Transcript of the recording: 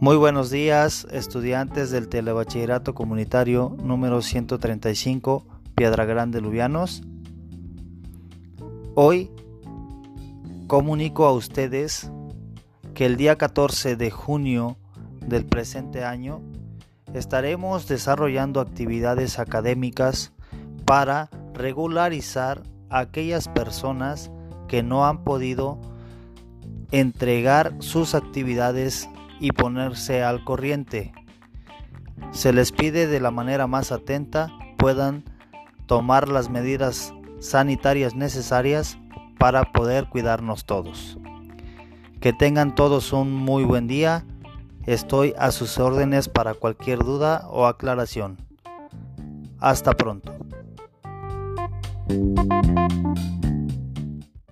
Muy buenos días, estudiantes del Telebachillerato Comunitario número 135, Piedra Grande, Lubianos. Hoy comunico a ustedes que el día 14 de junio del presente año estaremos desarrollando actividades académicas para regularizar a aquellas personas que no han podido entregar sus actividades y ponerse al corriente. Se les pide de la manera más atenta puedan tomar las medidas sanitarias necesarias para poder cuidarnos todos. Que tengan todos un muy buen día. Estoy a sus órdenes para cualquier duda o aclaración. Hasta pronto.